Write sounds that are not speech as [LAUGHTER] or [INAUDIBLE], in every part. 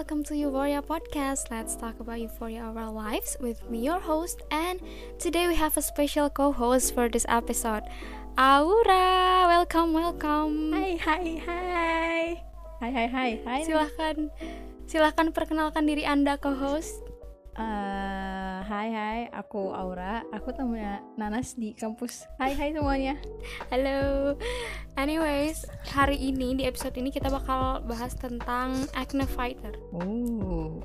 Welcome to Euphoria Podcast. Let's talk about Euphoria of our lives with me, your host. And today we have a special co-host for this episode, Aura. Welcome, welcome. Hai hai hai. Hai hai hai hai. Silahkan, silahkan perkenalkan diri anda co-host. Hai hai, aku Aura. Aku temennya Nanas di kampus. Hai hai semuanya. Halo. Anyways, hari ini di episode ini kita bakal bahas tentang acne fighter. Oh.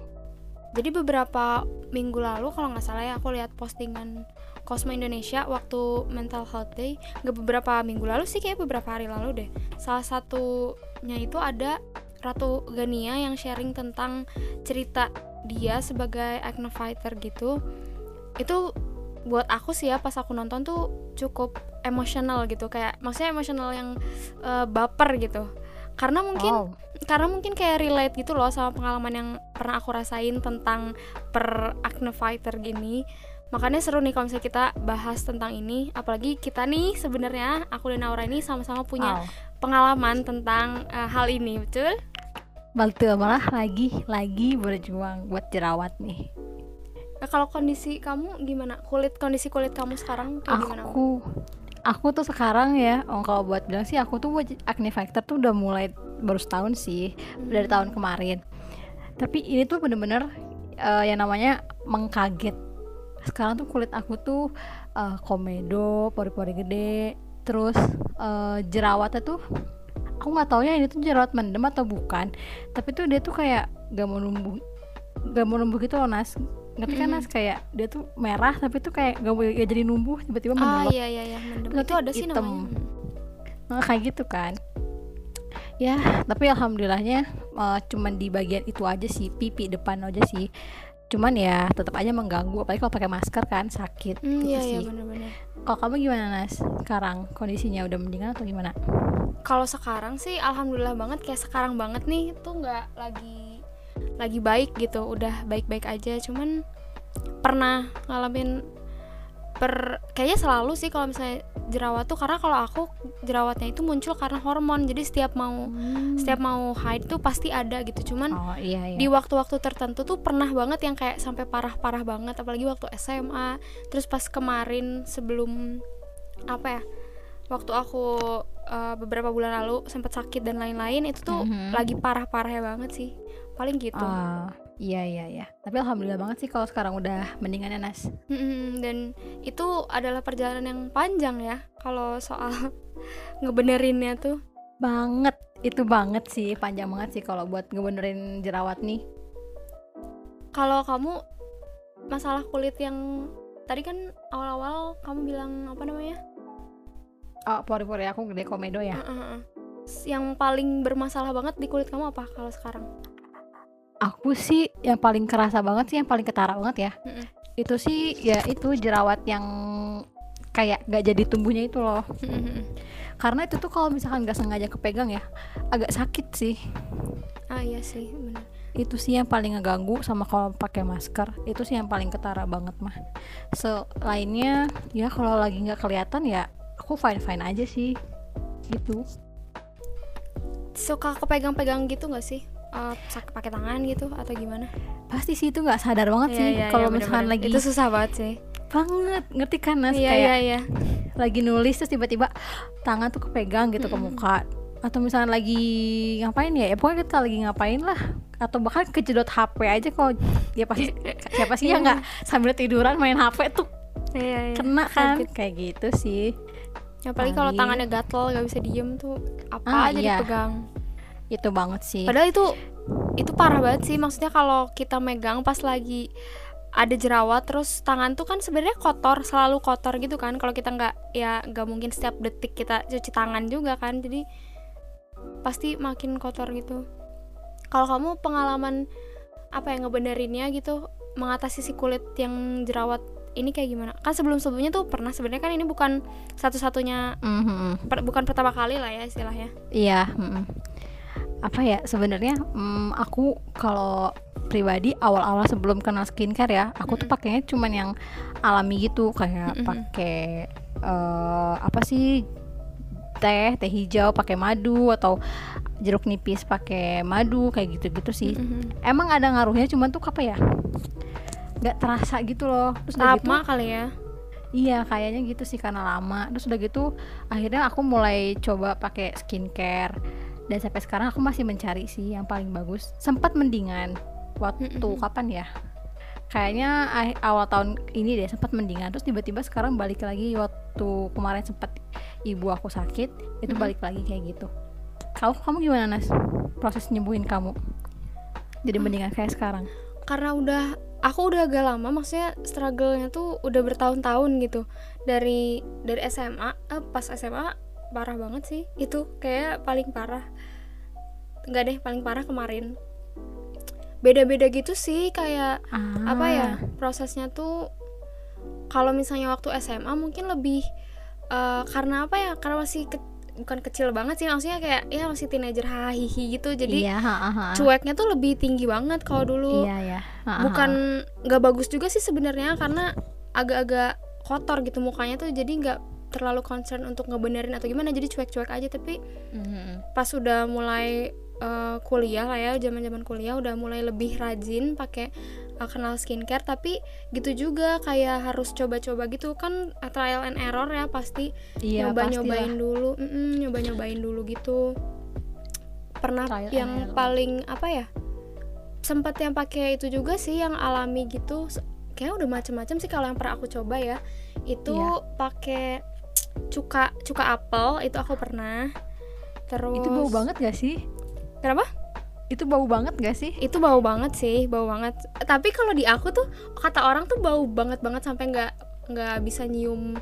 Jadi beberapa minggu lalu kalau nggak salah ya aku lihat postingan Cosmo Indonesia waktu Mental Health Day. Nggak beberapa minggu lalu sih kayak beberapa hari lalu deh. Salah satunya itu ada Ratu Gania yang sharing tentang cerita dia sebagai acne fighter gitu. Itu buat aku sih ya pas aku nonton tuh cukup emosional gitu kayak maksudnya emosional yang uh, baper gitu karena mungkin Wow. karena mungkin kayak relate gitu loh sama pengalaman yang pernah aku rasain tentang per acne fighter gini makanya seru nih kalau misalnya kita bahas tentang ini apalagi kita nih sebenarnya aku dan Aura ini sama-sama punya Wow. pengalaman tentang uh, hal ini betul Betul malah lagi lagi berjuang buat jerawat nih. Nah, kalau kondisi kamu gimana kulit kondisi kulit kamu sekarang kayak gimana Aku aku tuh sekarang ya, oh, kalau buat bilang sih aku tuh acne factor tuh udah mulai baru setahun sih dari tahun kemarin. Tapi ini tuh bener-bener eh, yang namanya mengkaget. Sekarang tuh kulit aku tuh eh, komedo, pori-pori gede, terus eh, jerawatnya tuh aku nggak tahu ya ini tuh jerawat mendem atau bukan. Tapi tuh dia tuh kayak gak mau numbuh, gak mau numbuh gitu loh nas. Ngerti kan nas kayak dia tuh merah tapi tuh kayak gak, gak jadi numbuh tiba-tiba ah mendelep. iya iya iya. Mendem. Berarti itu ada sih hitam. namanya. Nah, kayak gitu kan. Ya tapi alhamdulillahnya eh, cuman di bagian itu aja sih pipi depan aja sih. Cuman ya tetap aja mengganggu apalagi kalau pakai masker kan sakit. Hmm, gitu iya iya sih. benar-benar kalau kamu gimana Nas sekarang kondisinya udah mendingan atau gimana? Kalau sekarang sih alhamdulillah banget kayak sekarang banget nih tuh nggak lagi lagi baik gitu. Udah baik-baik aja cuman pernah ngalamin per kayaknya selalu sih kalau misalnya jerawat tuh karena kalau aku jerawatnya itu muncul karena hormon jadi setiap mau setiap mau haid tuh pasti ada gitu. Cuman oh iya iya. di waktu-waktu tertentu tuh pernah banget yang kayak sampai parah-parah banget apalagi waktu SMA terus pas kemarin sebelum apa ya waktu aku uh, beberapa bulan lalu sempat sakit dan lain-lain itu tuh Mhm. lagi parah-parahnya banget sih. Paling gitu. Ah, iya iya iya. Tapi alhamdulillah banget sih kalau sekarang udah mendingan ya Nas dan itu adalah perjalanan yang panjang ya kalau soal [LAUGHS] ngebenerinnya tuh. Banget itu banget sih. Panjang banget sih kalau buat ngebenerin jerawat nih. Kalau kamu masalah kulit yang tadi kan awal-awal kamu bilang apa namanya? Oh pori-pori aku gede komedo ya Heeh. Yang paling bermasalah banget di kulit kamu apa kalau sekarang? Aku sih yang paling kerasa banget sih, yang paling ketara banget ya. Mm-mm. Itu sih ya itu jerawat yang kayak gak jadi tumbuhnya itu loh. Karena itu tuh kalau misalkan gak sengaja kepegang ya, agak sakit sih. ah iya sih, benar. Itu sih yang paling ngeganggu sama kalau pakai masker. Itu sih yang paling ketara banget mah. Selainnya ya kalau lagi nggak kelihatan ya aku fine fine aja sih. Gitu. Suka kepegang-pegang gitu nggak sih? Eh, sak- pakai tangan gitu atau gimana? Pasti sih itu nggak sadar banget Iya, sih iya, kalau iya, misalkan bener-bener. lagi itu susah banget sih. banget ngerti kan Nas Iya kayak iya iya. lagi nulis terus tiba-tiba tangan tuh kepegang gitu ke Mm-mm. muka atau misalnya lagi ngapain ya ya pokoknya kita lagi ngapain lah atau bahkan kejedot HP aja kalau dia pasti siapa sih yang nggak sambil tiduran main HP tuh Iya iya. kena kan Habit. kayak gitu sih Apalagi kalau tangannya gatel nggak bisa diem tuh apa Ah, aja iya. dipegang. Itu banget sih Padahal itu itu parah banget sih. Maksudnya kalau kita megang pas lagi ada jerawat terus tangan tuh kan sebenarnya kotor selalu kotor gitu kan kalau kita nggak ya nggak mungkin setiap detik kita cuci tangan juga kan jadi pasti makin kotor gitu kalau kamu pengalaman apa yang ngebenerinnya gitu mengatasi si kulit yang jerawat ini kayak gimana kan sebelum sebelumnya tuh pernah sebenarnya kan ini bukan satu-satunya Mhm. per- bukan pertama kali lah ya istilahnya iya mhm. Apa ya sebenarnya mm, aku kalau pribadi awal-awal sebelum kenal skincare ya aku tuh pakainya cuman yang alami gitu kayak pakai eh, apa sih teh teh hijau pakai madu atau jeruk nipis pakai madu kayak gitu-gitu sih. Mhm. emang ada ngaruhnya cuman tuh apa ya nggak terasa gitu loh. Terus udah gitu lama kali ya? Iya kayaknya gitu sih karena lama. Terus udah gitu akhirnya aku mulai coba pakai skincare dan sampai sekarang aku masih mencari sih yang paling bagus. Sempat mendingan. Waktu Mm-mm. kapan ya? Kayaknya ah- awal tahun ini deh sempat mendingan. Terus tiba-tiba sekarang balik lagi. Waktu kemarin sempat ibu aku sakit itu balik lagi kayak gitu. Kamu kamu gimana Nas? Proses nyembuhin kamu? Jadi mendingan kayak sekarang? Karena udah aku udah agak lama maksudnya struggle-nya tuh udah bertahun-tahun gitu. Dari dari SMA eh, pas SMA parah banget sih itu kayak paling parah nggak deh paling parah kemarin beda-beda gitu sih kayak apa ya Ah. prosesnya tuh kalau misalnya waktu SMA mungkin lebih eh, karena apa ya karena masih ke- bukan kecil banget sih maksudnya kayak ya masih teenager hahihi gitu jadi iya ha, ha, ha. cueknya tuh lebih tinggi banget kalau dulu iya ya Ha, ha, ha. bukan nggak bagus juga sih sebenarnya karena agak-agak kotor gitu mukanya tuh jadi nggak terlalu concern untuk ngebenerin atau gimana jadi cuek-cuek aja. Tapi Mhm. pas udah mulai eh, kuliah lah ya zaman-zaman kuliah udah mulai lebih rajin pakai eh, kenal skincare. Tapi gitu juga kayak harus coba-coba gitu. Kan eh, trial and error ya pasti iya nyoba-nyobain dulu. Mm-mm, nyoba-nyobain dulu gitu. Pernah Trial yang paling apa ya sempat yang pakai itu juga sih yang alami gitu. Kayak udah macem-macem sih kalau yang pernah aku coba ya. Itu Iya. pakai cuka cuka apel itu aku pernah. Terus itu bau banget gak sih? Kenapa? Itu bau banget gak sih? Itu bau banget sih bau banget. Tapi kalau di aku tuh kata orang tuh bau banget banget sampai nggak nggak bisa nyium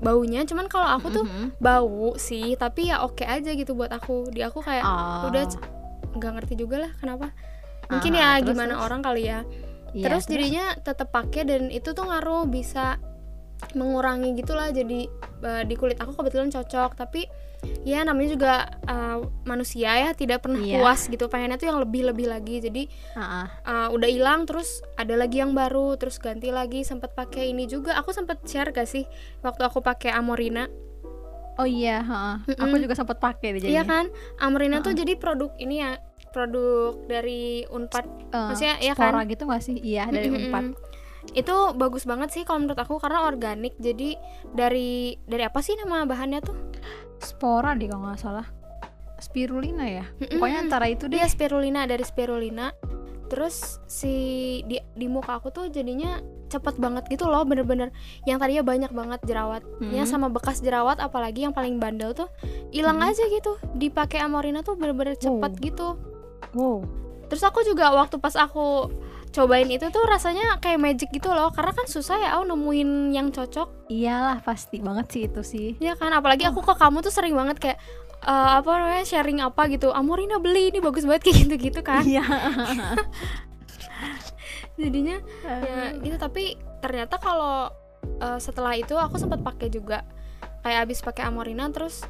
baunya. Cuman kalau aku tuh Mhm. bau sih tapi ya oke aja gitu buat aku. Di aku kayak Oh. udah nggak ngerti juga lah kenapa. Mungkin Ah, ya terus, gimana terus? orang kali ya. Iya, terus jadinya tetap pakai dan itu tuh ngaruh bisa mengurangi gitulah jadi eh, di kulit aku kebetulan cocok tapi ya namanya juga eh, manusia ya tidak pernah Iya. puas gitu pengennya tuh yang lebih lebih lagi jadi ah. uh, udah hilang terus ada lagi yang baru terus ganti lagi sempat pakai ini juga aku sempat share gak sih waktu aku pakai Amorina oh iya ha, Mm-mm. aku juga sempat pakai deh iya kan Amorina tuh Ha-ha. jadi produk ini ya produk dari Unpad Eh, maksudnya Spora kan? gitu gak sih iya dari Mm-mm. Unpad itu bagus banget sih kalau menurut aku karena organik. Jadi dari dari apa sih nama bahannya tuh? Spora deh kalau nggak salah. Spirulina ya? Mm-mm. pokoknya antara itu deh. Dia spirulina dari spirulina. Terus si di di muka aku tuh jadinya cepet banget gitu loh bener-bener. Yang tadinya banyak banget jerawatnya Hmm. sama bekas jerawat apalagi yang paling bandel tuh hilang Hmm. aja gitu. Dipakai Amorina tuh bener-bener cepet Wow. gitu. Wow. Terus aku juga waktu pas aku cobain itu tuh rasanya kayak magic gitu loh. Karena kan susah ya aku nemuin yang cocok. Iyalah pasti banget sih itu sih. Ya kan apalagi aku ke kamu tuh sering banget kayak eh, apa namanya sharing apa gitu. Amorina beli ini bagus banget kayak gitu gitu kan. Iya. [LAUGHS] Jadinya ya gitu. Tapi ternyata kalau eh, setelah itu aku sempat pakai juga. Kayak abis pakai Amorina terus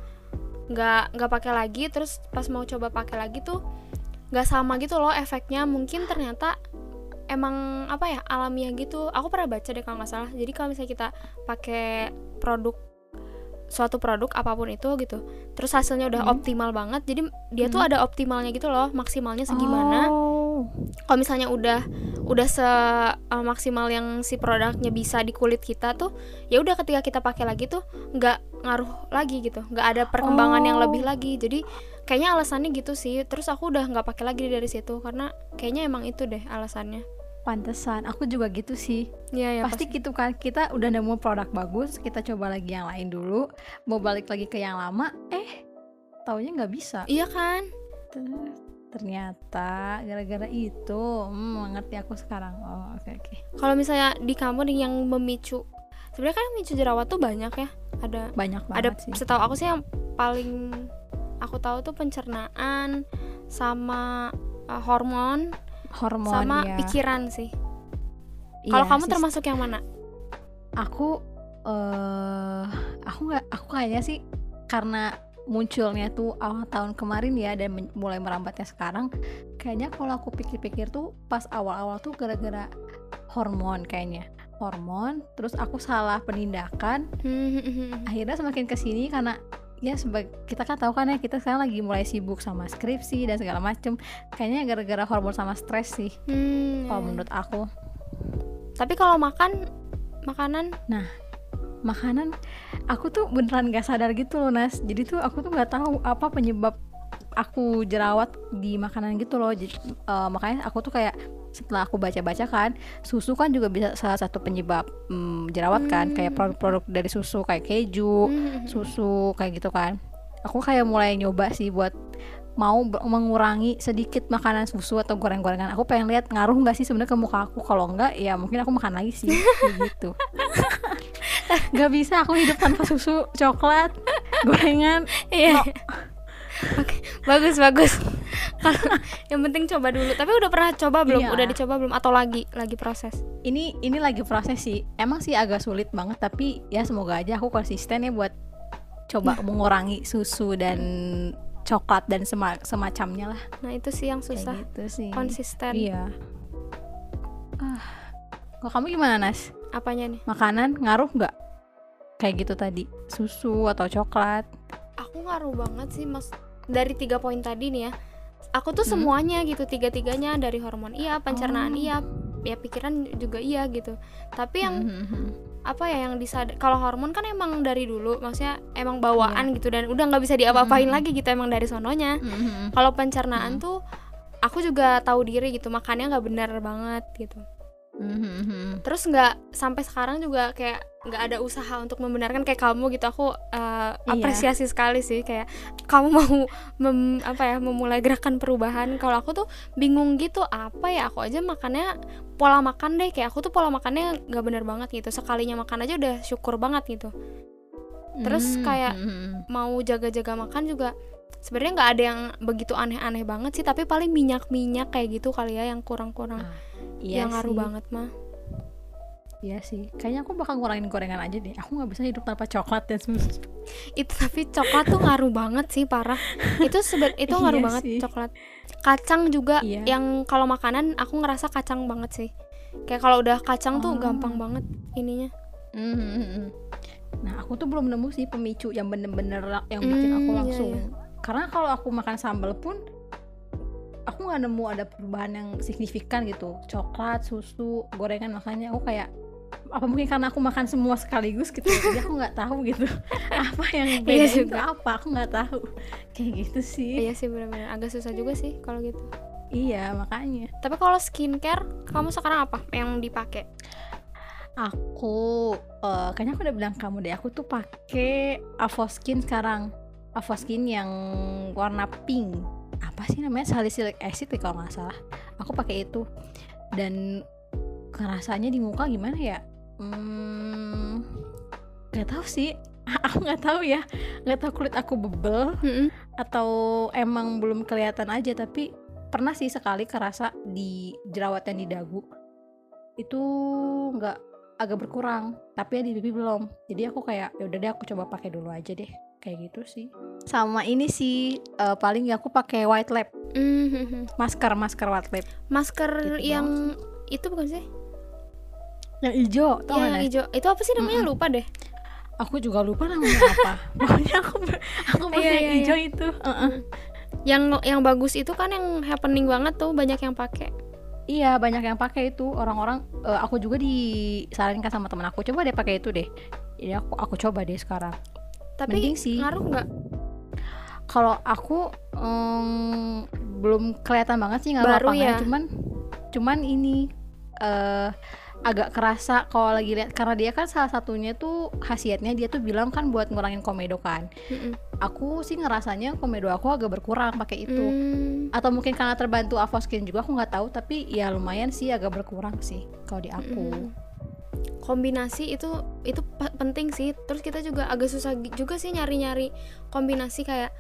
nggak nggak pakai lagi. Terus pas mau coba pakai lagi tuh nggak sama gitu loh efeknya. Mungkin ternyata emang apa ya alamiah gitu aku pernah baca deh kalau nggak salah jadi kalau misalnya kita pakai produk suatu produk apa pun itu gitu terus hasilnya udah Hmm. optimal banget jadi dia tuh Hmm. ada optimalnya gitu loh maksimalnya segimana oh. kalau misalnya udah udah se uh, maksimal yang si produknya bisa di kulit kita tuh ya udah ketika kita pakai lagi tuh nggak ngaruh lagi gitu nggak ada perkembangan yang Oh. lebih lagi jadi kayaknya alasannya gitu sih terus aku udah nggak pakai lagi dari situ karena kayaknya emang itu deh alasannya pantesan aku juga gitu sih. Ya ya pasti gitu kan kita udah nemu produk bagus kita coba lagi yang lain dulu mau balik lagi ke yang lama eh taunya nggak bisa. Iya kan? Ter- ternyata gara-gara itu hmm, mengerti aku sekarang. Oh oke oke. Kalau misalnya di kamu yang memicu sebenarnya kan yang memicu jerawat tuh banyak ya. Ada banyak ada banget sih. setahu aku sih yang paling aku tahu tuh pencernaan sama uh, hormon hormon sama ya pikiran sih. Iya, Kalau kamu sis- termasuk yang mana? aku eh aku nggak aku kayaknya sih karena munculnya tuh awal tahun kemarin ya dan men- mulai merambatnya sekarang kayaknya kalau aku pikir-pikir tuh pas awal-awal tuh gara-gara hormon kayaknya hormon terus aku salah penindakan akhirnya semakin ke sini karena ya sebagai kita kan tahu kan ya kita sekarang lagi mulai sibuk sama skripsi dan segala macem. Kayaknya gara-gara hormon sama stres sih Hmm, kalau ya. menurut aku. Tapi kalau makan makanan? Makanan aku tuh beneran gak sadar gitu loh Nas. Jadi tuh aku tuh nggak tahu apa penyebab aku jerawat di makanan gitu loh. Jadi, eh, makanya aku tuh kayak setelah aku baca-baca kan susu kan juga bisa salah satu penyebab mm, jerawat kan. Kayak Hmm. produk-produk dari susu kayak keju Hmm, susu kayak gitu kan. Aku kayak mulai nyoba sih buat mau mengurangi sedikit makanan susu atau goreng-gorengan. Aku pengen lihat ngaruh nggak sih sebenarnya ke muka aku. Kalau enggak ya mungkin aku makan lagi sih. Kayak gitu. [LAUGHS] Nggak bisa aku hidup tanpa susu coklat gorengan. Iya. Oke, bagus bagus. [LAUGHS] Yang penting coba dulu. Tapi udah pernah coba belum? Iya. Udah dicoba belum? Atau lagi lagi proses? ini ini lagi proses sih emang sih agak sulit banget tapi ya semoga aja aku konsisten ya buat coba [LAUGHS] mengurangi susu dan coklat dan sema- semacamnya lah Nah itu sih yang Kayak susah. gitu sih Konsisten. Iya. Ah, kalau kamu gimana Nas? Apanya nih? Makanan ngaruh nggak? Kayak gitu tadi, susu atau coklat? Aku ngaruh banget sih mas. Dari tiga poin tadi nih ya. Aku tuh Hmm. semuanya gitu tiga-tiganya dari hormon iya, pencernaan Oh. iya, ya pikiran juga iya gitu. Tapi yang Mhm. apa ya yang disadar kalau hormon kan emang dari dulu maksudnya emang bawaan gitu dan udah nggak bisa diapa-apain Mhm. lagi gitu emang dari sononya Mhm. kalau pencernaan Mhm. tuh aku juga tahu diri gitu makannya nggak benar banget gitu Mhm. terus nggak sampai sekarang juga kayak nggak ada usaha untuk membenarkan kayak kamu gitu. Aku uh, Iya. apresiasi sekali sih kayak kamu mau mem- apa ya memulai gerakan perubahan. Kalau aku tuh bingung gitu apa ya aku aja makannya pola makan deh. Kayak aku tuh pola makannya nggak benar banget gitu. Sekalinya makan aja udah syukur banget gitu. Terus kayak Mhm. mau jaga-jaga makan juga sebenarnya nggak ada yang begitu aneh-aneh banget sih. Tapi paling minyak-minyak kayak gitu kali ya yang kurang-kurang. Ah, iya yang ngaruh sih. banget mah Iya sih. Kayaknya aku bakal ngurangin gorengan aja deh. Aku nggak bisa hidup tanpa coklat dan itu tapi coklat tuh ngaruh banget sih parah itu seben itu ngaruh Iya banget sih. coklat kacang juga Iya. yang kalau makanan aku ngerasa kacang banget sih kayak kalau udah kacang tuh Oh. gampang banget ininya Mhm. Nah, aku tuh belum nemu sih pemicu yang bener-bener yang bikin aku Hmm, iya, langsung. iya. Karena kalau aku makan sambal pun aku nggak nemu ada perubahan yang signifikan gitu. Coklat, susu, gorengan makanya aku kayak apa mungkin karena aku makan semua sekaligus gitu jadi aku [LAUGHS] nggak tahu gitu [LAUGHS] apa yang Iya beda itu juga. apa aku nggak tahu kayak gitu sih iya sih benar-benar agak susah juga sih kalau gitu iya makanya tapi kalau skincare kamu sekarang apa yang dipakai Aku eh, kayaknya aku udah bilang kamu deh. Aku tuh pakai Avoskin sekarang. Avoskin yang warna pink. Apa sih namanya? Salicylic acid ya kalau nggak salah. Aku pakai itu. Dan kerasanya di muka gimana ya? Hmm, tahu sih. [LAUGHS] aku nggak tahu ya. Nggak tahu kulit aku bebel atau emang belum kelihatan aja. Tapi pernah sih sekali kerasa di jerawatan di dagu itu nggak agak berkurang tapi ya di pipi belum jadi aku kayak ya udah deh aku coba pakai dulu aja deh kayak gitu sih. Sama ini sih eh, paling aku pakai white lab. Mhm. masker masker white lab. Masker Gitu yang itu bukan sih? Yang hijau tau Iya, yang hijau. Itu apa sih namanya? Mm-mm. lupa deh. Aku juga lupa namanya apa. [LAUGHS] Pokoknya aku aku pakai Iya, yang iya, hijau itu. Heeh. yang yang bagus itu kan yang happening banget tuh banyak yang pakai. Iya banyak yang pakai itu. Orang-orang eh, aku juga disarankan sama teman aku. Coba deh pakai itu deh. Jadi aku aku coba deh sekarang tapi Mending sih. ngaruh nggak kalau aku em, belum kelihatan banget sih nggak Baru apa-apa ya? cuman cuman ini eh agak kerasa kalau lagi lihat karena dia kan salah satunya tuh khasiatnya dia tuh bilang kan buat ngurangin komedo kan Mm-mm. aku sih ngerasanya komedo aku agak berkurang pakai itu Hmm, atau mungkin karena terbantu Avoskin juga aku nggak tahu tapi ya lumayan sih agak berkurang sih kalau di aku mm-mm. Kombinasi itu itu pe- penting sih. Terus kita juga agak susah juga sih nyari-nyari kombinasi kayak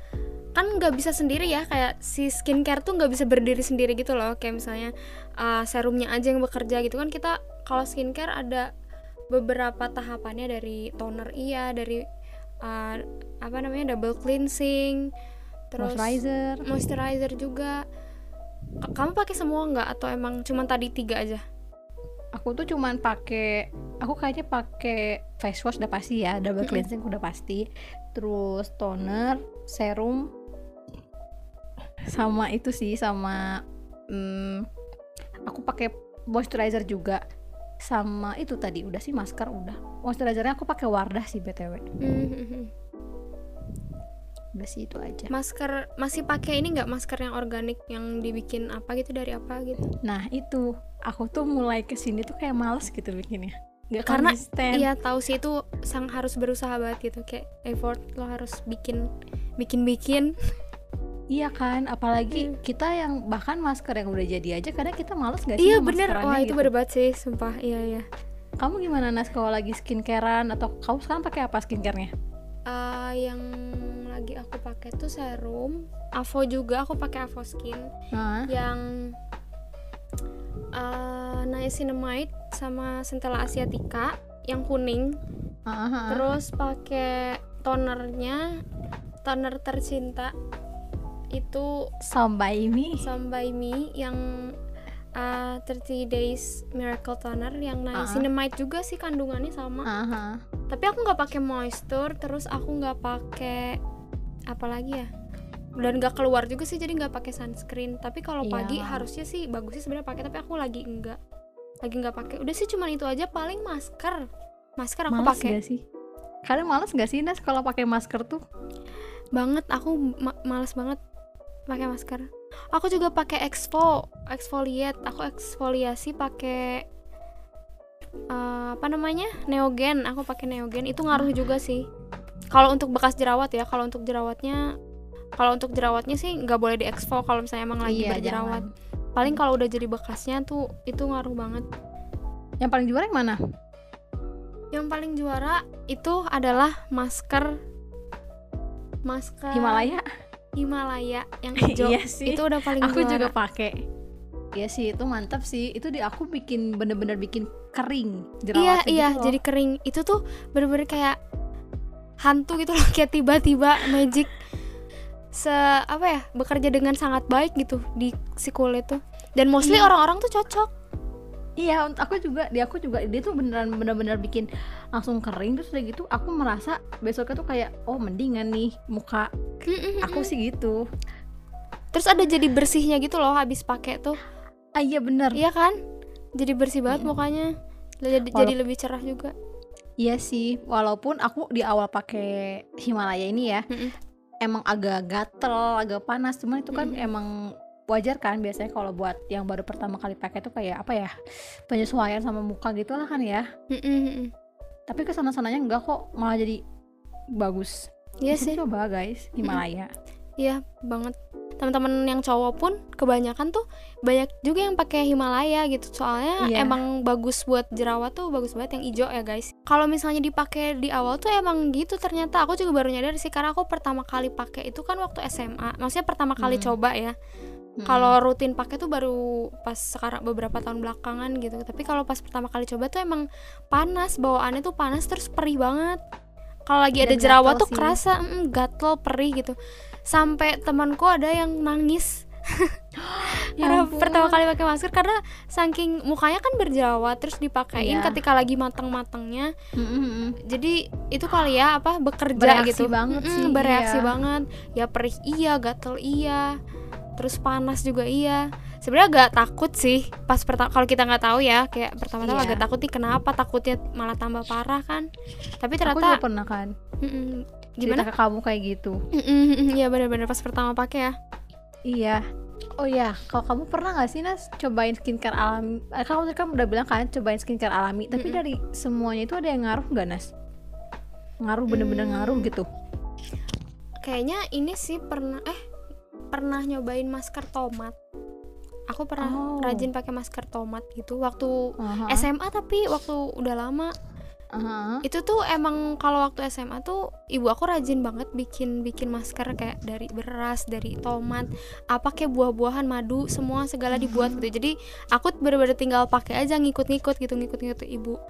kan nggak bisa sendiri ya kayak si skincare tuh nggak bisa berdiri sendiri gitu loh. Kayak misalnya uh, serumnya aja yang bekerja gitu kan kita kalau skincare ada beberapa tahapannya dari toner iya dari uh, apa namanya double cleansing terus moisturizer. moisturizer juga. Kamu pakai semua nggak? Atau emang cuman tadi tiga aja aku tuh cuman pakai aku kayaknya pakai face wash udah pasti ya double cleansing udah pasti. Terus toner serum sama itu sih sama hmm, aku pakai moisturizer juga. Sama itu tadi udah sih masker udah. Moisturizernya aku pakai Wardah sih btw Hmm, udah sih itu aja. Masker masih pakai ini nggak? Masker yang organik yang dibikin apa gitu dari apa gitu? Nah itu. Aku tuh mulai ke sini tuh kayak males gitu bikinnya. Nggak Karena konsisten. iya tahu sih itu sang harus berusaha banget gitu. Kayak effort lo harus bikin bikin bikin Iya kan, apalagi Hmm. kita yang bahkan masker yang udah jadi aja kadang kita males gak sih iya bener. wah itu gitu. bener banget sih sumpah. Iya iya. Kamu gimana Nas? Kalau lagi skincarean atau kamu sekarang pakai apa skincarenya? Eh, yang lagi aku pakai tuh serum. Avo juga aku pakai Avo Skin. Yang eh niacinamide sama centella asiatica yang kuning. Ah. terus pakai tonernya toner tercinta. Itu sampai ini. Sambai Me yang uh, 30 Days Miracle Toner. Yang niacinamide juga sih kandungannya sama. Ah. Tapi aku nggak pakai moisture, terus aku nggak pakai apa lagi ya? Dan nggak keluar juga sih, jadi nggak pakai sunscreen. Tapi kalau Iya. pagi harusnya sih bagus sih sebenarnya pakai, tapi aku lagi enggak. Lagi nggak pakai. Udah sih cuman itu aja paling masker. Masker aku pakai sih? Kalian males gak sih Nas kalau pakai masker tuh? banget. Aku ma- males banget pakai masker. Aku juga pakai exfo, exfoliate. Aku eksfoliasi pakai eh, apa namanya? Neogen. Aku pakai Neogen. Itu ngaruh juga sih. Kalau untuk bekas jerawat ya, kalau untuk jerawatnya kalau untuk jerawatnya sih nggak boleh di exfo kalau misalnya emang lagi Iya, berjerawat. jangan. Paling kalau udah jadi bekasnya tuh itu ngaruh banget. Yang paling juara yang mana? Yang paling juara itu adalah masker masker Himalaya? Himalaya yang [LAUGHS] hijau. Iya sih. Itu udah paling Aku juara. juga pakai. Iya sih, itu mantap sih. Itu di aku bikin bener-bener bikin kering iya jerawatnya iya gitu loh. jadi kering itu tuh bener-bener kayak hantu gitu loh kayak tiba-tiba magic se apa ya bekerja dengan sangat baik gitu di si kulit tuh dan mostly Iya. orang-orang tuh cocok Iya, aku juga, di aku juga dia tuh beneran bener-bener bikin langsung kering terus udah gitu aku merasa besoknya tuh kayak oh mendingan nih muka aku sih gitu. terus ada jadi bersihnya gitu loh habis pakai tuh Ah iya bener. iya kan jadi bersih banget Mm. mukanya jadi Walau- jadi lebih cerah juga Iya sih, walaupun aku di awal pakai Himalaya ini ya Mm-mm. emang agak gatel, agak panas, cuman itu kan Mm-mm. emang wajar kan biasanya kalau buat yang baru pertama kali pakai tuh kayak apa ya penyesuaian sama muka gitu lah kan ya. Mm-mm. Tapi ke sana sananya enggak kok malah jadi bagus. iya Bisa sih coba guys Himalaya. Iya banget. Teman-teman yang cowok pun kebanyakan tuh banyak juga yang pakai Himalaya gitu. Soalnya Iya. emang bagus buat jerawat tuh bagus banget yang hijau ya guys. Kalau misalnya dipakai di awal tuh emang gitu ternyata aku juga baru nyadar sih karena aku pertama kali pakai itu kan waktu SMA. Maksudnya pertama kali Hmm. coba ya. Mm-mm. Kalau rutin pakai tuh baru pas sekarang beberapa tahun belakangan gitu. Tapi kalau pas pertama kali coba tuh emang panas, bawaannya tuh panas terus perih banget. Kalau lagi ada Dan jerawat gatel tuh sih. kerasa mm, gatel, perih gitu. Sampai temanku ada yang nangis [GASPS] Ya karena ampun. pertama kali pakai masker karena saking mukanya kan berjerawat terus dipakein Iya. ketika lagi matang-matangnya. Mm-mm. Jadi itu kali ya apa bekerja Bereaksi gitu. banget Mm-mm, sih, bereaksi iya. banget. Ya perih iya, gatel iya. Terus panas juga iya. Sebenarnya agak takut sih pas pertama kalau kita nggak tahu ya kayak pertama-tama Iya. agak takut nih kenapa takutnya malah tambah parah kan. Tapi Aku ternyata juga pernah kan mm-mm, cerita gimana? ke kamu kayak gitu. Iya benar-benar pas pertama pakai ya. Iya. Oh iya, kalau kamu pernah nggak sih Nas cobain skincare alami? Eh, kamu tadi kan udah bilang kan cobain skincare alami, tapi Mm-mm. dari semuanya itu ada yang ngaruh nggak Nas? Ngaruh bener-bener Hmm. ngaruh gitu. Kayaknya ini sih pernah eh pernah nyobain masker tomat. Aku pernah Oh. rajin pakai masker tomat gitu waktu Aha, SMA tapi waktu udah lama aha. itu tuh emang kalau waktu SMA tuh ibu aku rajin banget bikin bikin masker kayak dari beras dari tomat apa kayak buah-buahan madu semua segala dibuat gitu jadi aku bener-bener tinggal pakai aja ngikut-ngikut gitu ngikut-ngikut ibu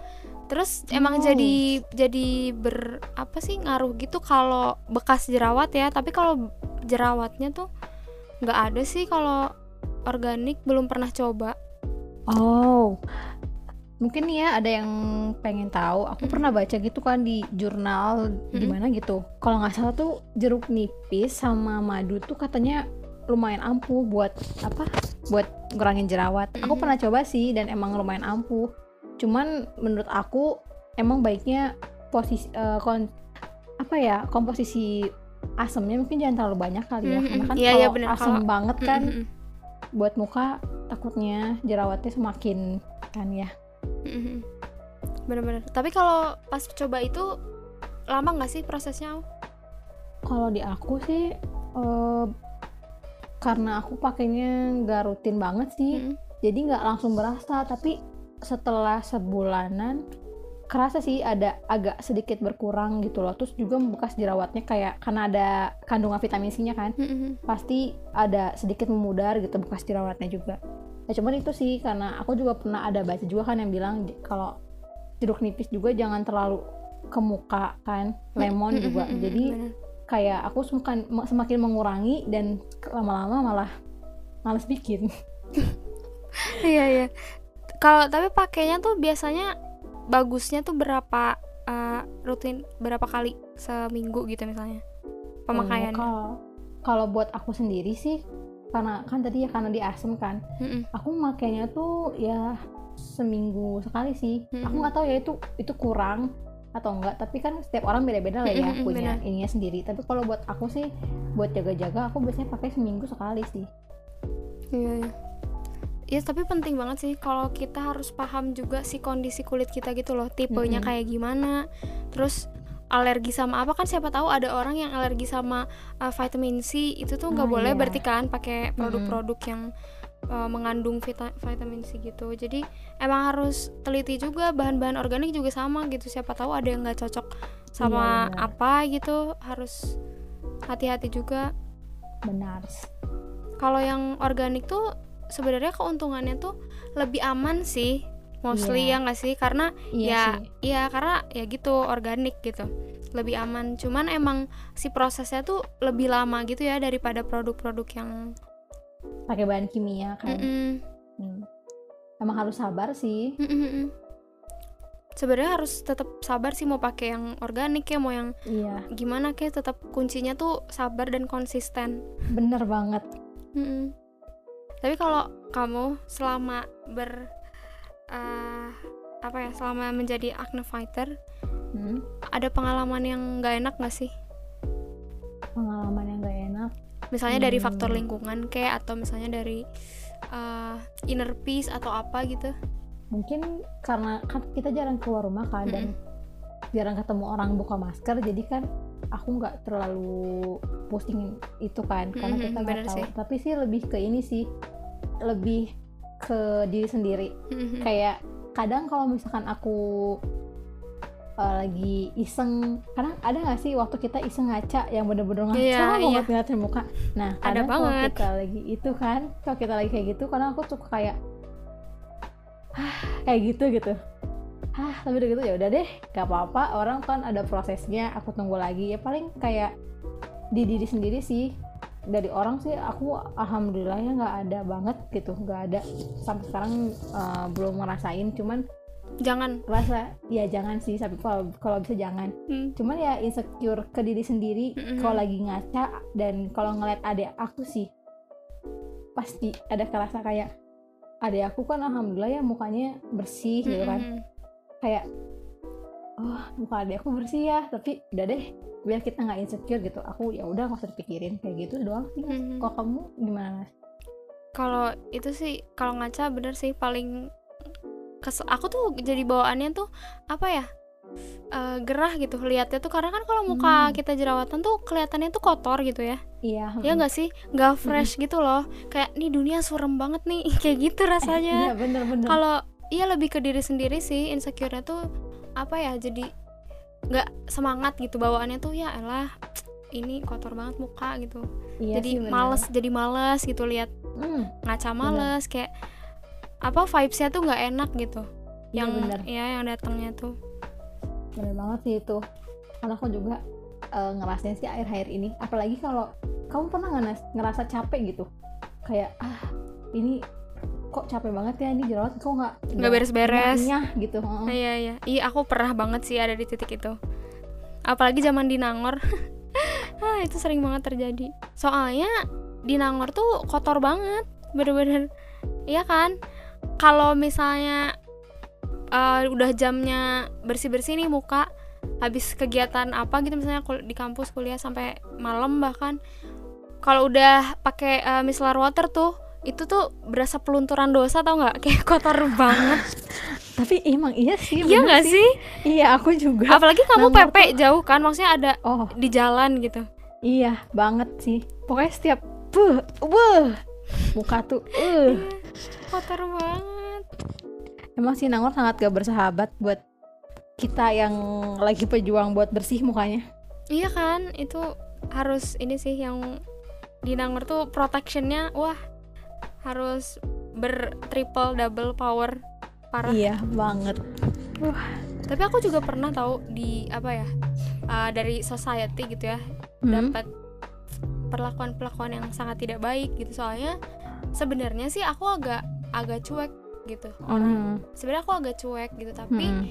terus emang Oh. jadi jadi ber apa sih ngaruh gitu kalau bekas jerawat ya tapi kalau jerawatnya tuh nggak ada sih kalau organik belum pernah coba Oh. Mungkin nih ya ada yang pengen tahu. Aku pernah baca gitu kan di jurnal di mana gitu. Kalau nggak salah tuh jeruk nipis sama madu tuh katanya lumayan ampuh buat apa? Buat ngurangin jerawat. Aku pernah coba sih dan emang lumayan ampuh. Cuman menurut aku emang baiknya posisi eh, kon- apa ya komposisi asemnya mungkin jangan terlalu banyak kali ya. Karena kan iya, iya, kalau bener. asam Kalau- banget kan buat muka takutnya jerawatnya semakin kan ya Mm-mm. bener-bener tapi kalau pas coba itu lama nggak sih prosesnya Au? Kalau di aku sih eh, karena aku pakainya nggak rutin banget sih, Mm-mm. jadi nggak langsung berasa. Tapi setelah sebulanan kerasa sih ada agak sedikit berkurang gitu loh. Terus juga bekas jerawatnya kayak karena ada kandungan vitamin C-nya kan, Mm-mm. pasti ada sedikit memudar gitu bekas jerawatnya juga. Ya cuman itu sih karena aku juga pernah ada baca juga kan yang bilang kalau jeruk nipis juga jangan terlalu ke muka kan, lemon juga. Jadi kayak aku semakin semakin mengurangi dan lama-lama malah males bikin. [LAUGHS] iya iya kalau tapi pakainya tuh biasanya bagusnya tuh berapa eh, rutin berapa kali seminggu gitu misalnya pemakaiannya Oh, Kalau kalau buat aku sendiri sih karena kan tadi ya karena di asem kan, Mm-mm. aku makainya tuh ya seminggu sekali sih. Mm-mm. Aku nggak tahu ya itu itu kurang atau enggak, tapi kan setiap orang beda-beda lah ya Mm-mm, punya benar. ininya sendiri. Tapi kalau buat aku sih buat jaga-jaga aku biasanya pakai seminggu sekali sih. Iya, iya. Ya tapi penting banget sih kalau kita harus paham juga si kondisi kulit kita gitu loh, tipenya Mm-mm. kayak gimana. Terus alergi sama apa kan siapa tahu ada orang yang alergi sama uh, vitamin C itu tuh nggak Ah, boleh iya. berarti kan pakai produk-produk yang uh, mengandung vita- vitamin C gitu. Jadi emang harus teliti juga bahan-bahan organik juga sama gitu. Siapa tahu ada yang nggak cocok sama Iya, benar. apa gitu. Harus hati-hati juga Benar. kalau yang organik tuh sebenarnya keuntungannya tuh lebih aman sih mostly Iya. ya nggak sih karena Iya ya sih. iya karena ya gitu organik gitu lebih aman cuman emang si prosesnya tuh lebih lama gitu ya daripada produk-produk yang Pakai bahan kimia kan. Mm-mm. Hmm. Emang harus sabar sih. Mm-mm-mm. sebenarnya harus tetap sabar sih mau pakai yang organik ya mau yang Iya, gimana kayak tetap kuncinya tuh sabar dan konsisten bener banget. Mm-mm. Tapi kalau kamu selama ber eh, apa ya selama menjadi acne fighter Hmm. ada pengalaman yang nggak enak nggak sih? Pengalaman yang gak enak. Misalnya dari Hmm. faktor lingkungan kayak atau misalnya dari eh, inner peace atau apa gitu? mungkin karena kan kita jarang keluar rumah kan dan jarang ketemu orang buka masker jadi kan aku nggak terlalu posting itu kan karena Mm-mm, kita nggak tahu sih. tapi sih lebih ke ini sih lebih ke diri sendiri. Mhm. kayak kadang kalau misalkan aku uh, lagi iseng kadang ada nggak sih waktu kita iseng ngaca yang bener-bener ngaca Iya, banget ngeliatin muka. Nah Ada kadang kalau banget. kita lagi itu kan kalau kita lagi kayak gitu kadang aku suka kayak ah kayak gitu gitu. Ah tapi udah gitu ya udah deh gak apa-apa orang kan ada prosesnya aku tunggu lagi. Ya paling kayak di diri sendiri sih dari orang sih aku alhamdulillah ya nggak ada banget gitu nggak ada sampai sekarang uh, belum ngerasain cuman Jangan. rasa ya jangan sih tapi kalau kalau bisa jangan Hmm. cuman ya insecure ke diri sendiri Mm-mm. kalau lagi ngaca dan kalau ngeliat adik aku sih pasti ada kerasa kayak adik aku kan alhamdulillah ya mukanya bersih gitu kan Mhm. kayak oh muka adik aku bersih ya. Tapi udah deh biar kita nggak insecure gitu. Aku ya udah nggak usah dipikirin. Kayak gitu doang sih. Mas. Mhm. kalau kamu gimana? Kalau itu sih kalau ngaca bener sih paling kes aku tuh jadi bawaannya tuh apa ya? eh, gerah gitu lihatnya tuh. Karena kan kalau muka Hmm. kita jerawatan tuh kelihatannya tuh kotor gitu ya. Iya ya nggak sih? Nggak fresh gitu loh. Kayak nih dunia surem banget nih. [LAUGHS] Kayak gitu iya rasanya bener-bener kalau iya lebih ke diri sendiri sih. Insecure-nya tuh apa ya jadi nggak semangat gitu bawaannya tuh ya elah ini kotor banget muka gitu. Iya jadi sih, bener. males jadi males gitu lihat Hmm, ngaca males kayak apa vibesnya tuh nggak enak gitu. Iya yang bener. ya yang datangnya tuh. Bener banget sih itu. Karena aku juga eh, ngerasain sih air-air ini. Apalagi kalau kamu pernah nggak ngerasa capek gitu? Kayak ah ini kok capek banget ya ini jerawat kok nggak Nggak beres-beres. nyah gitu. Nah, iya iya. Iya aku pernah banget sih ada di titik itu. Apalagi zaman di Nangor. [LAUGHS] Ah itu sering banget terjadi. Soalnya di Nangor tuh kotor banget bener-bener. Iya kan? Kalau misalnya eh, udah jamnya bersih-bersih nih muka habis kegiatan apa gitu misalnya di kampus kuliah sampai malam bahkan kalau udah pakai eh, micellar water tuh itu tuh berasa pelunturan dosa tau nggak? Kayak kotor banget. [LAUGHS] Tapi emang iya sih iya nggak sih. iya aku juga. Apalagi kamu Nangor pepe jauh kan? Maksudnya ada oh. di jalan gitu. Iya banget sih. Pokoknya setiap buh buh muka tuh uh kotor banget. Emang sih Nangor sangat gak bersahabat buat kita yang lagi pejuang buat bersih mukanya. Iya kan? Itu harus ini sih yang di Nangor tuh protectionnya wah harus ber triple double power parah iya banget tapi aku juga pernah tahu di apa ya uh, dari society gitu ya Hmm. dapat perlakuan-perlakuan yang sangat tidak baik gitu soalnya sebenarnya sih aku agak agak cuek gitu orang Hmm. sebenarnya aku agak cuek gitu tapi Hmm.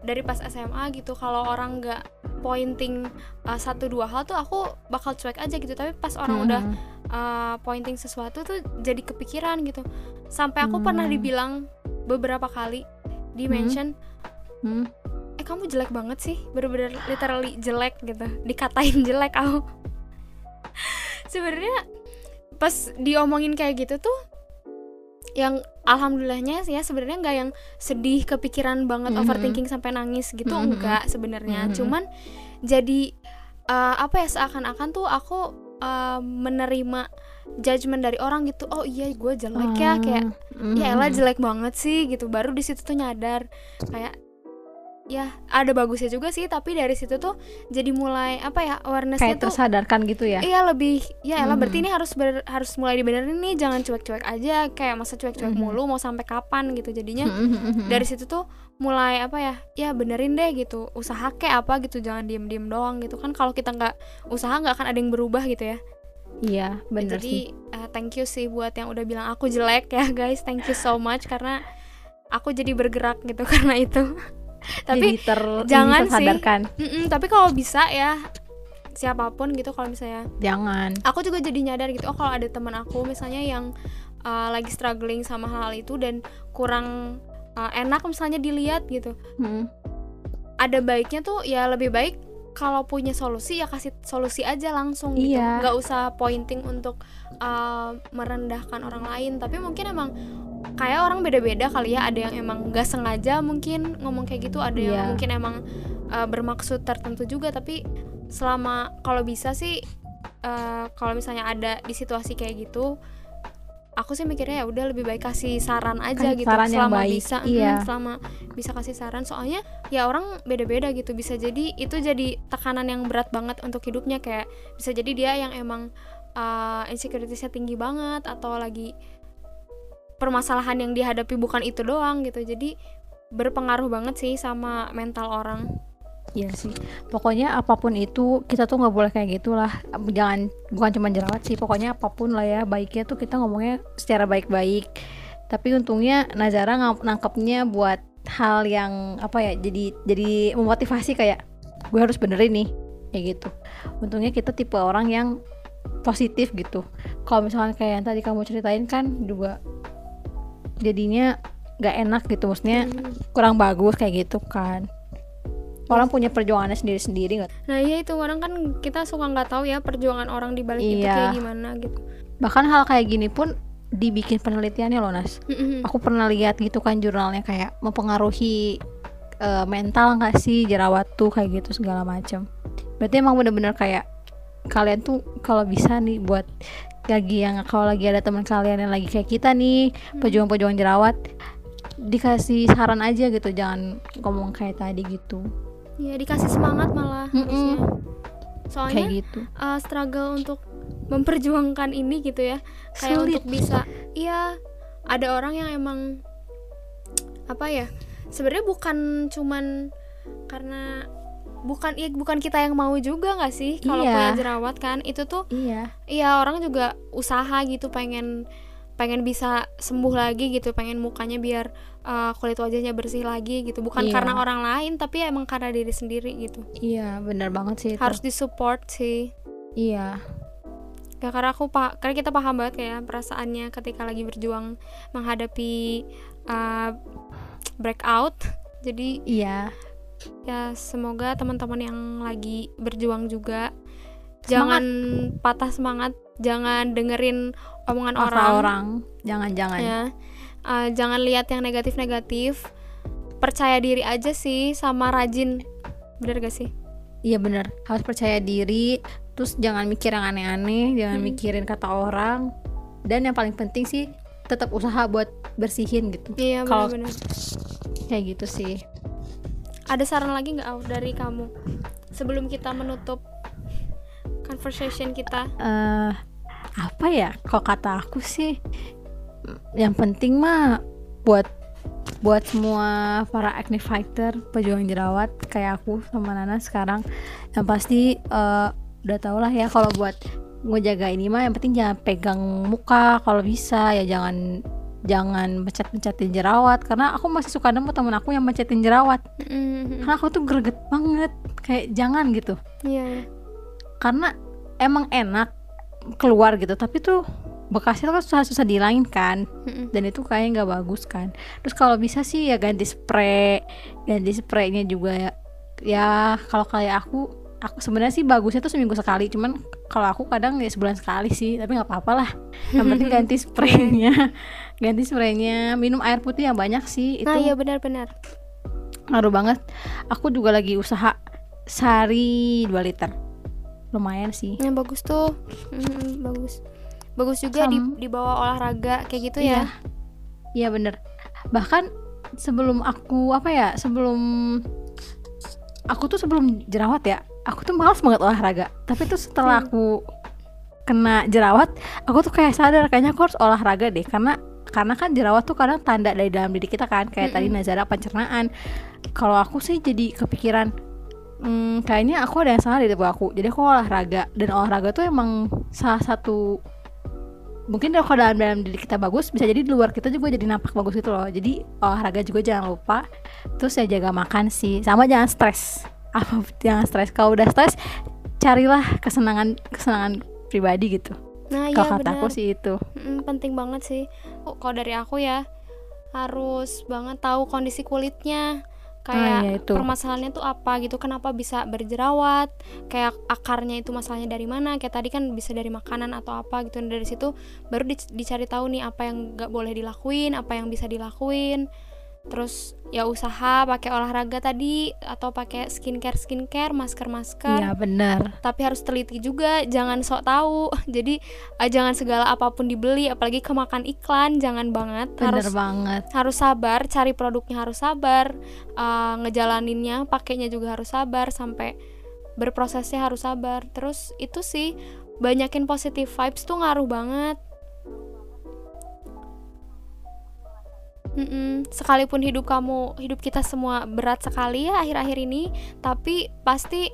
dari pas SMA gitu kalau orang nggak pointing uh, satu dua hal tuh aku bakal cuek aja gitu tapi pas orang Hmm. udah uh, pointing sesuatu tuh jadi kepikiran gitu sampai aku pernah Hmm. dibilang beberapa kali di Hmm. mention Hmm. eh kamu jelek banget sih bener-bener literally jelek gitu dikatain [LAUGHS] jelek aku sebenarnya pas diomongin kayak gitu tuh yang alhamdulillahnya sih ya sebenarnya nggak yang sedih kepikiran banget Mhm. overthinking sampai nangis gitu Mhm. enggak sebenarnya Mhm. cuman jadi eh, apa ya seakan-akan tuh aku eh, menerima judgement dari orang gitu oh iya gue jelek ya kayak Hmm. ya elah jelek banget sih gitu baru di situ tuh nyadar kayak ya ada bagusnya juga sih tapi dari situ tuh jadi mulai apa ya awarenessnya kayak tuh tersadarkan gitu ya iya lebih ya elah berarti ini harus ber- harus mulai dibenerin nih jangan cuek-cuek aja kayak masa cuek-cuek Mhm. mulu mau sampai kapan gitu jadinya Hmm, hmm, hmm, hmm. dari situ tuh mulai apa ya ya benerin deh gitu. Usaha kayak apa? gitu. Jangan diem-diem doang gitu. Kan kalau kita nggak usaha nggak akan ada yang berubah gitu ya. Iya bener jadi sih. eh, thank you sih buat yang udah bilang aku jelek ya guys. Thank you so much karena aku jadi bergerak gitu [LAUGHS] karena itu. Tapi Jadi ter jangan ini sih. tersadarkan. Mm-mm, tapi kalau bisa ya siapa pun gitu kalau misalnya. Jangan. Aku juga jadi nyadar gitu oh kalau ada teman aku misalnya yang uh, lagi struggling sama hal itu dan kurang uh, enak misalnya dilihat gitu Hmm. ada baiknya tuh ya lebih baik kalau punya solusi ya kasih solusi aja langsung gitu Iya. nggak usah pointing untuk uh, merendahkan orang lain tapi mungkin emang kayak orang beda-beda kali ya ada yang emang nggak sengaja mungkin ngomong kayak gitu ada yang Iya. mungkin emang uh, bermaksud tertentu juga tapi selama kalau bisa sih uh, kalau misalnya ada di situasi kayak gitu aku sih mikirnya ya udah lebih baik kasih saran aja Kasih gitu saran yang selama baik, bisa mm, iya. selama bisa kasih saran. Soalnya ya orang beda-beda gitu bisa jadi itu jadi tekanan yang berat banget untuk hidupnya kayak bisa jadi dia yang emang uh, insecuritiesnya tinggi banget atau lagi permasalahan yang dihadapi bukan itu doang gitu. Jadi berpengaruh banget sih sama mental orang Iya sih. Pokoknya apa pun itu kita tuh nggak boleh kayak gitulah. Jangan bukan cuma jerawat sih. Pokoknya apa pun lah ya. Baiknya tuh kita ngomongnya secara baik-baik. Tapi untungnya Nazara nangkepnya buat hal yang apa ya? Jadi jadi memotivasi kayak gue harus benerin nih kayak gitu. Untungnya kita tipe orang yang positif gitu. Kalau misalkan kayak yang tadi kamu ceritain kan juga jadinya nggak enak gitu. Maksudnya kurang bagus kayak gitu kan orang punya perjuangannya sendiri-sendiri nggak? Nah iya itu orang kan kita suka nggak tahu ya perjuangan orang di balik itu Iya. kayak gimana gitu. Bahkan hal kayak gini pun dibikin penelitiannya loh Nas. Mm-mm. aku pernah lihat gitu kan jurnalnya kayak mempengaruhi eh, mental nggak sih jerawat tuh kayak gitu segala macam berarti emang bener-bener kayak kalian tuh kalau bisa nih buat lagi yang kalau lagi ada teman kalian yang lagi kayak kita nih pejuang-pejuang jerawat dikasih saran aja gitu jangan ngomong kayak tadi gitu ya dikasih semangat malah Mm-mm. harusnya. soalnya kayak gitu uh, struggle untuk memperjuangkan ini gitu ya kayak Sulit. untuk bisa iya ada orang yang emang apa ya sebenarnya bukan cuman karena bukan ya bukan kita yang mau juga nggak sih kalau Iya. punya jerawat kan itu tuh iya iya orang juga usaha gitu pengen pengen bisa sembuh lagi gitu pengen mukanya biar uh, kulit wajahnya bersih lagi gitu. Bukan Iya. karena orang lain tapi emang karena diri sendiri gitu. Iya bener banget sih itu. harus disupport sih. Iya. Ya karena aku pa karena kita paham banget kayak perasaannya ketika lagi berjuang menghadapi uh, breakout. Jadi iya. ya semoga teman-teman yang lagi berjuang juga Semangat. jangan patah semangat jangan dengerin omongan orang, orang? Jangan-jangan ya Uh, jangan lihat yang negatif-negatif. Percaya diri aja sih sama rajin. Bener gak sih? Iya bener. Harus percaya diri. Terus jangan mikir yang aneh-aneh jangan Hmm. mikirin kata orang. Dan yang paling penting sih tetap usaha buat bersihin gitu. Iya Kalau- bener-bener kayak gitu sih. Ada saran lagi nggak Au, dari kamu? Sebelum kita menutup conversation kita. Eh apa ya? Kok kata aku sih yang penting mah buat buat semua para acne fighter pejuang jerawat kayak aku sama Nana sekarang yang pasti eh, udah tau lah ya kalau buat ngejaga ini mah yang penting jangan pegang muka kalau bisa ya jangan jangan mencet-mencetin jerawat. Karena aku masih suka nemu temen aku yang mencetin jerawat. Mm, karena aku tuh greget banget kayak jangan gitu. Iya. karena emang enak keluar gitu tapi tuh bekasnya tuh kan susah-susah dihilangin kan. Dan itu kayaknya nggak bagus kan. Terus kalau bisa sih ya ganti spray ganti spraynya juga ya. Ya kalau kayak aku aku sebenarnya sih bagusnya tuh seminggu sekali. Cuman kalau aku kadang ya sebulan sekali sih tapi nggak apa-apa lah. Yang penting [LAUGHS] ganti spraynya. Ganti spraynya. Minum air putih yang banyak sih itu nah iya benar-benar ngaruh banget. Aku juga lagi usaha sehari 2 liter. Lumayan sih. Yang bagus tuh. Mm, bagus bagus juga di dibawa olahraga kayak gitu Iya. ya. Iya. Bener. Bahkan sebelum aku apa ya Sebelum Aku tuh sebelum jerawat ya Aku tuh malas banget olahraga. Tapi tuh setelah Hmm. aku Kena jerawat Aku tuh kayak sadar Kayaknya aku harus olahraga deh. Karena karena kan jerawat tuh kadang tanda dari dalam diri kita kan. Kayak tadi Mm-mm. Nazara pencernaan. Kalau aku sih jadi kepikiran hmm, Kayaknya aku ada yang salah di tubuh aku. Jadi aku olahraga. Dan olahraga tuh emang salah satu mungkin kalau dalam dalam diri kita bagus bisa jadi di luar kita juga jadi nampak bagus gitu loh. Jadi olahraga juga jangan lupa terus ya jaga makan sih. Sama jangan stres. [LAUGHS] Apa jangan stres. Kalau udah stres carilah kesenangan kesenangan pribadi gitu. Nah iya kalau kata benar. aku sih itu. Mm, penting banget sih. Oh, kalau dari aku ya harus banget tahu kondisi kulitnya kayak Ah, iya, itu. permasalahannya tuh apa gitu? Kenapa bisa berjerawat? Kayak akarnya itu masalahnya dari mana? Kayak tadi kan bisa dari makanan atau apa gitu. Dan dari situ baru dic- dicari tahu nih apa yang nggak boleh dilakuin apa yang bisa dilakuin terus ya usaha pakai olahraga tadi atau pakai skincare skincare masker masker. Iya benar. Tapi harus teliti juga jangan sok tahu. [LAUGHS] Jadi eh, jangan segala apa pun dibeli apalagi kemakan iklan jangan banget. Benar harus banget. harus sabar cari produknya harus sabar eh, ngejalaninnya pakainya juga harus sabar sampai berprosesnya harus sabar. Terus itu sih banyakin positive vibes tuh ngaruh banget Mm-mm. sekalipun hidup kamu hidup kita semua berat sekali ya akhir-akhir ini tapi pasti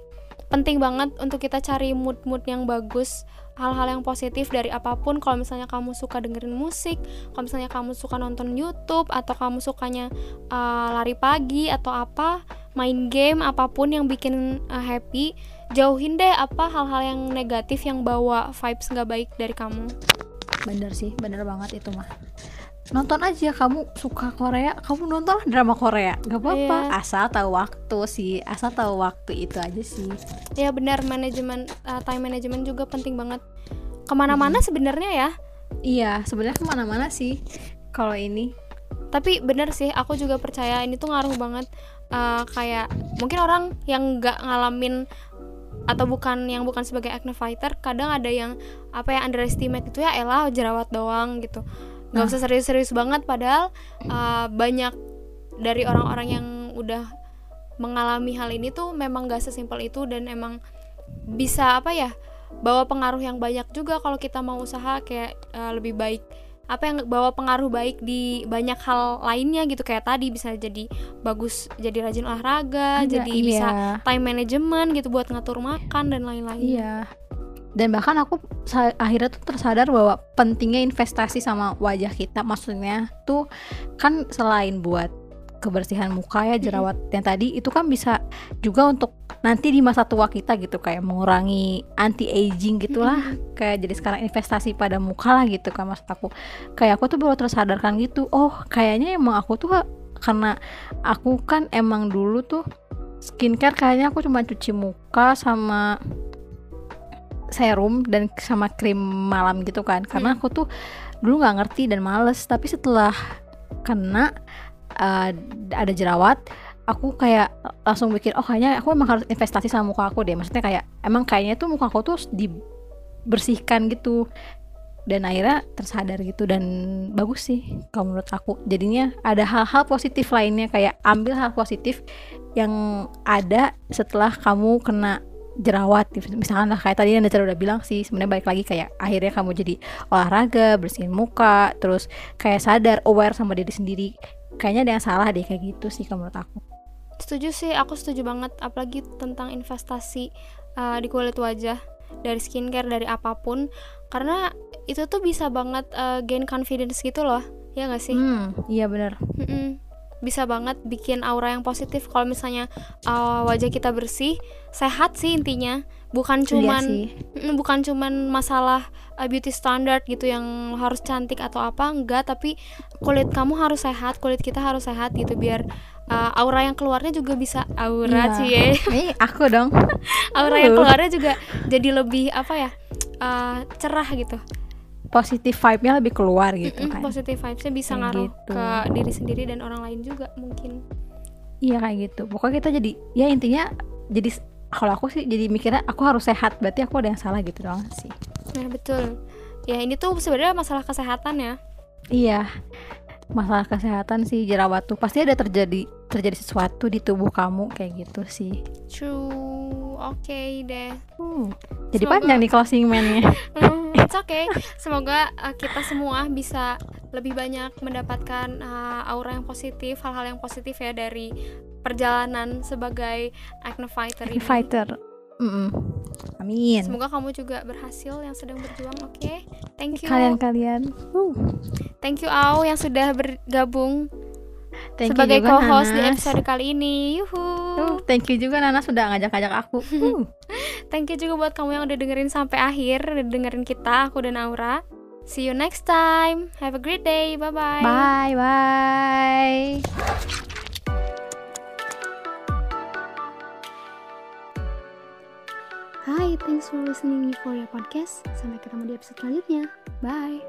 penting banget untuk kita cari mood-mood yang bagus hal-hal yang positif dari apa pun. Kalau misalnya kamu suka dengerin musik kalau misalnya kamu suka nonton YouTube atau kamu sukanya uh, lari pagi atau apa main game apa pun yang bikin uh, happy jauhin deh apa hal-hal yang negatif yang bawa vibes nggak baik dari kamu. Bener sih bener banget itu mah nonton aja kamu suka Korea kamu nonton drama Korea. Gak apa-apa. Iya. asal tahu waktu sih asal tahu waktu itu aja sih. Ya benar. Manajemen uh, time management juga penting banget. Ke mana-mana sebenarnya ya. Iya sebenarnya ke mana-mana sih kalau ini. Tapi bener sih aku juga percaya ini tuh ngaruh banget. Uh, kayak mungkin orang yang nggak ngalamin atau bukan yang bukan sebagai acne fighter kadang ada yang apa ya underestimate itu ya elah jerawat doang gitu nggak Nah. usah serius-serius banget padahal uh, banyak dari orang-orang yang udah mengalami hal ini tuh memang gak sesimpel itu dan emang bisa apa ya bawa pengaruh yang banyak juga kalau kita mau usaha kayak uh, lebih baik apa yang bawa pengaruh baik di banyak hal lainnya gitu kayak tadi bisa jadi bagus jadi rajin olahraga Ada, jadi iya. bisa time management gitu buat ngatur makan dan lain-lain iya dan bahkan aku akhirnya tuh tersadar bahwa pentingnya investasi sama wajah kita maksudnya tuh kan selain buat kebersihan muka ya jerawat yang tadi itu kan bisa juga untuk nanti di masa tua kita gitu kayak mengurangi anti aging gitulah kayak jadi sekarang investasi pada muka lah gitu kan maksud aku. Kayak aku tuh baru tersadarkan gitu oh kayaknya emang aku tuh karena aku kan emang dulu tuh skincare kayaknya aku cuma cuci muka sama serum dan sama krim malam gitu kan. Karena aku tuh dulu nggak ngerti dan males. Tapi setelah kena uh, ada jerawat aku kayak langsung mikir oh kayaknya aku emang harus investasi sama muka aku deh. Maksudnya kayak emang kayaknya tuh muka aku tuh dibersihkan gitu. Dan akhirnya tersadar gitu dan bagus sih kalau menurut aku. Jadinya ada hal-hal positif lainnya kayak ambil hal positif yang ada setelah kamu kena jerawat misalkan lah kayak tadi yang udah bilang sih sebenarnya balik lagi kayak akhirnya kamu jadi olahraga bersihin muka terus kayak sadar aware sama diri sendiri. Kayaknya ada yang salah deh kayak gitu sih kalau menurut aku. Setuju sih aku setuju banget apalagi tentang investasi uh, di kulit wajah dari skincare dari apa pun. Karena itu tuh bisa banget uh, gain confidence gitu loh ya gak sih? Hmm, iya benar bisa banget bikin aura yang positif kalau misalnya uh, wajah kita bersih sehat sih intinya bukan Iya cuman sih. bukan cuman masalah uh, beauty standard gitu yang harus cantik atau apa enggak tapi kulit kamu harus sehat kulit kita harus sehat gitu biar uh, aura yang keluarnya juga bisa aura Iya. cie [LAUGHS] Ini aku dong [LAUGHS] aura yang Uh. keluarnya juga jadi lebih apa ya uh, cerah gitu positif vibe-nya lebih keluar gitu kan positive vibesnya bisa Kayak ngaruh gitu. ke diri sendiri dan orang lain juga mungkin Iya kayak gitu. Pokoknya kita jadi ya intinya jadi kalau aku sih jadi mikirnya aku harus sehat. Berarti aku ada yang salah gitu doang sih. nah betul ya ini tuh sebenarnya masalah kesehatan ya Iya. Masalah kesehatan sih jerawat tuh pasti ada terjadi terjadi sesuatu di tubuh kamu kayak gitu sih. True, oke deh. Uh, jadi Semoga- panjang nih closing man-nya. Hmm, [LAUGHS] it's okay. Semoga uh, kita semua bisa lebih banyak mendapatkan uh, aura yang positif, hal-hal yang positif ya dari perjalanan sebagai acne fighter ini. Fighter. Mm-mm. Amin. Semoga kamu juga berhasil yang sedang berjuang, oke? Thank you. Kalian-kalian. Uh, Thank you Au yang sudah bergabung thank you sebagai co-host di episode kali ini. Yuhu. Uh, thank you juga Nana sudah ngajak-ngajak aku. [LAUGHS] Uh. Thank you juga buat kamu yang udah dengerin sampai akhir, udah dengerin kita, aku dan Aura. See you next time. Have a great day. Bye-bye. Bye bye. Hi, thanks for listening Euphoria Podcast. Sampai ketemu di episode selanjutnya. Bye.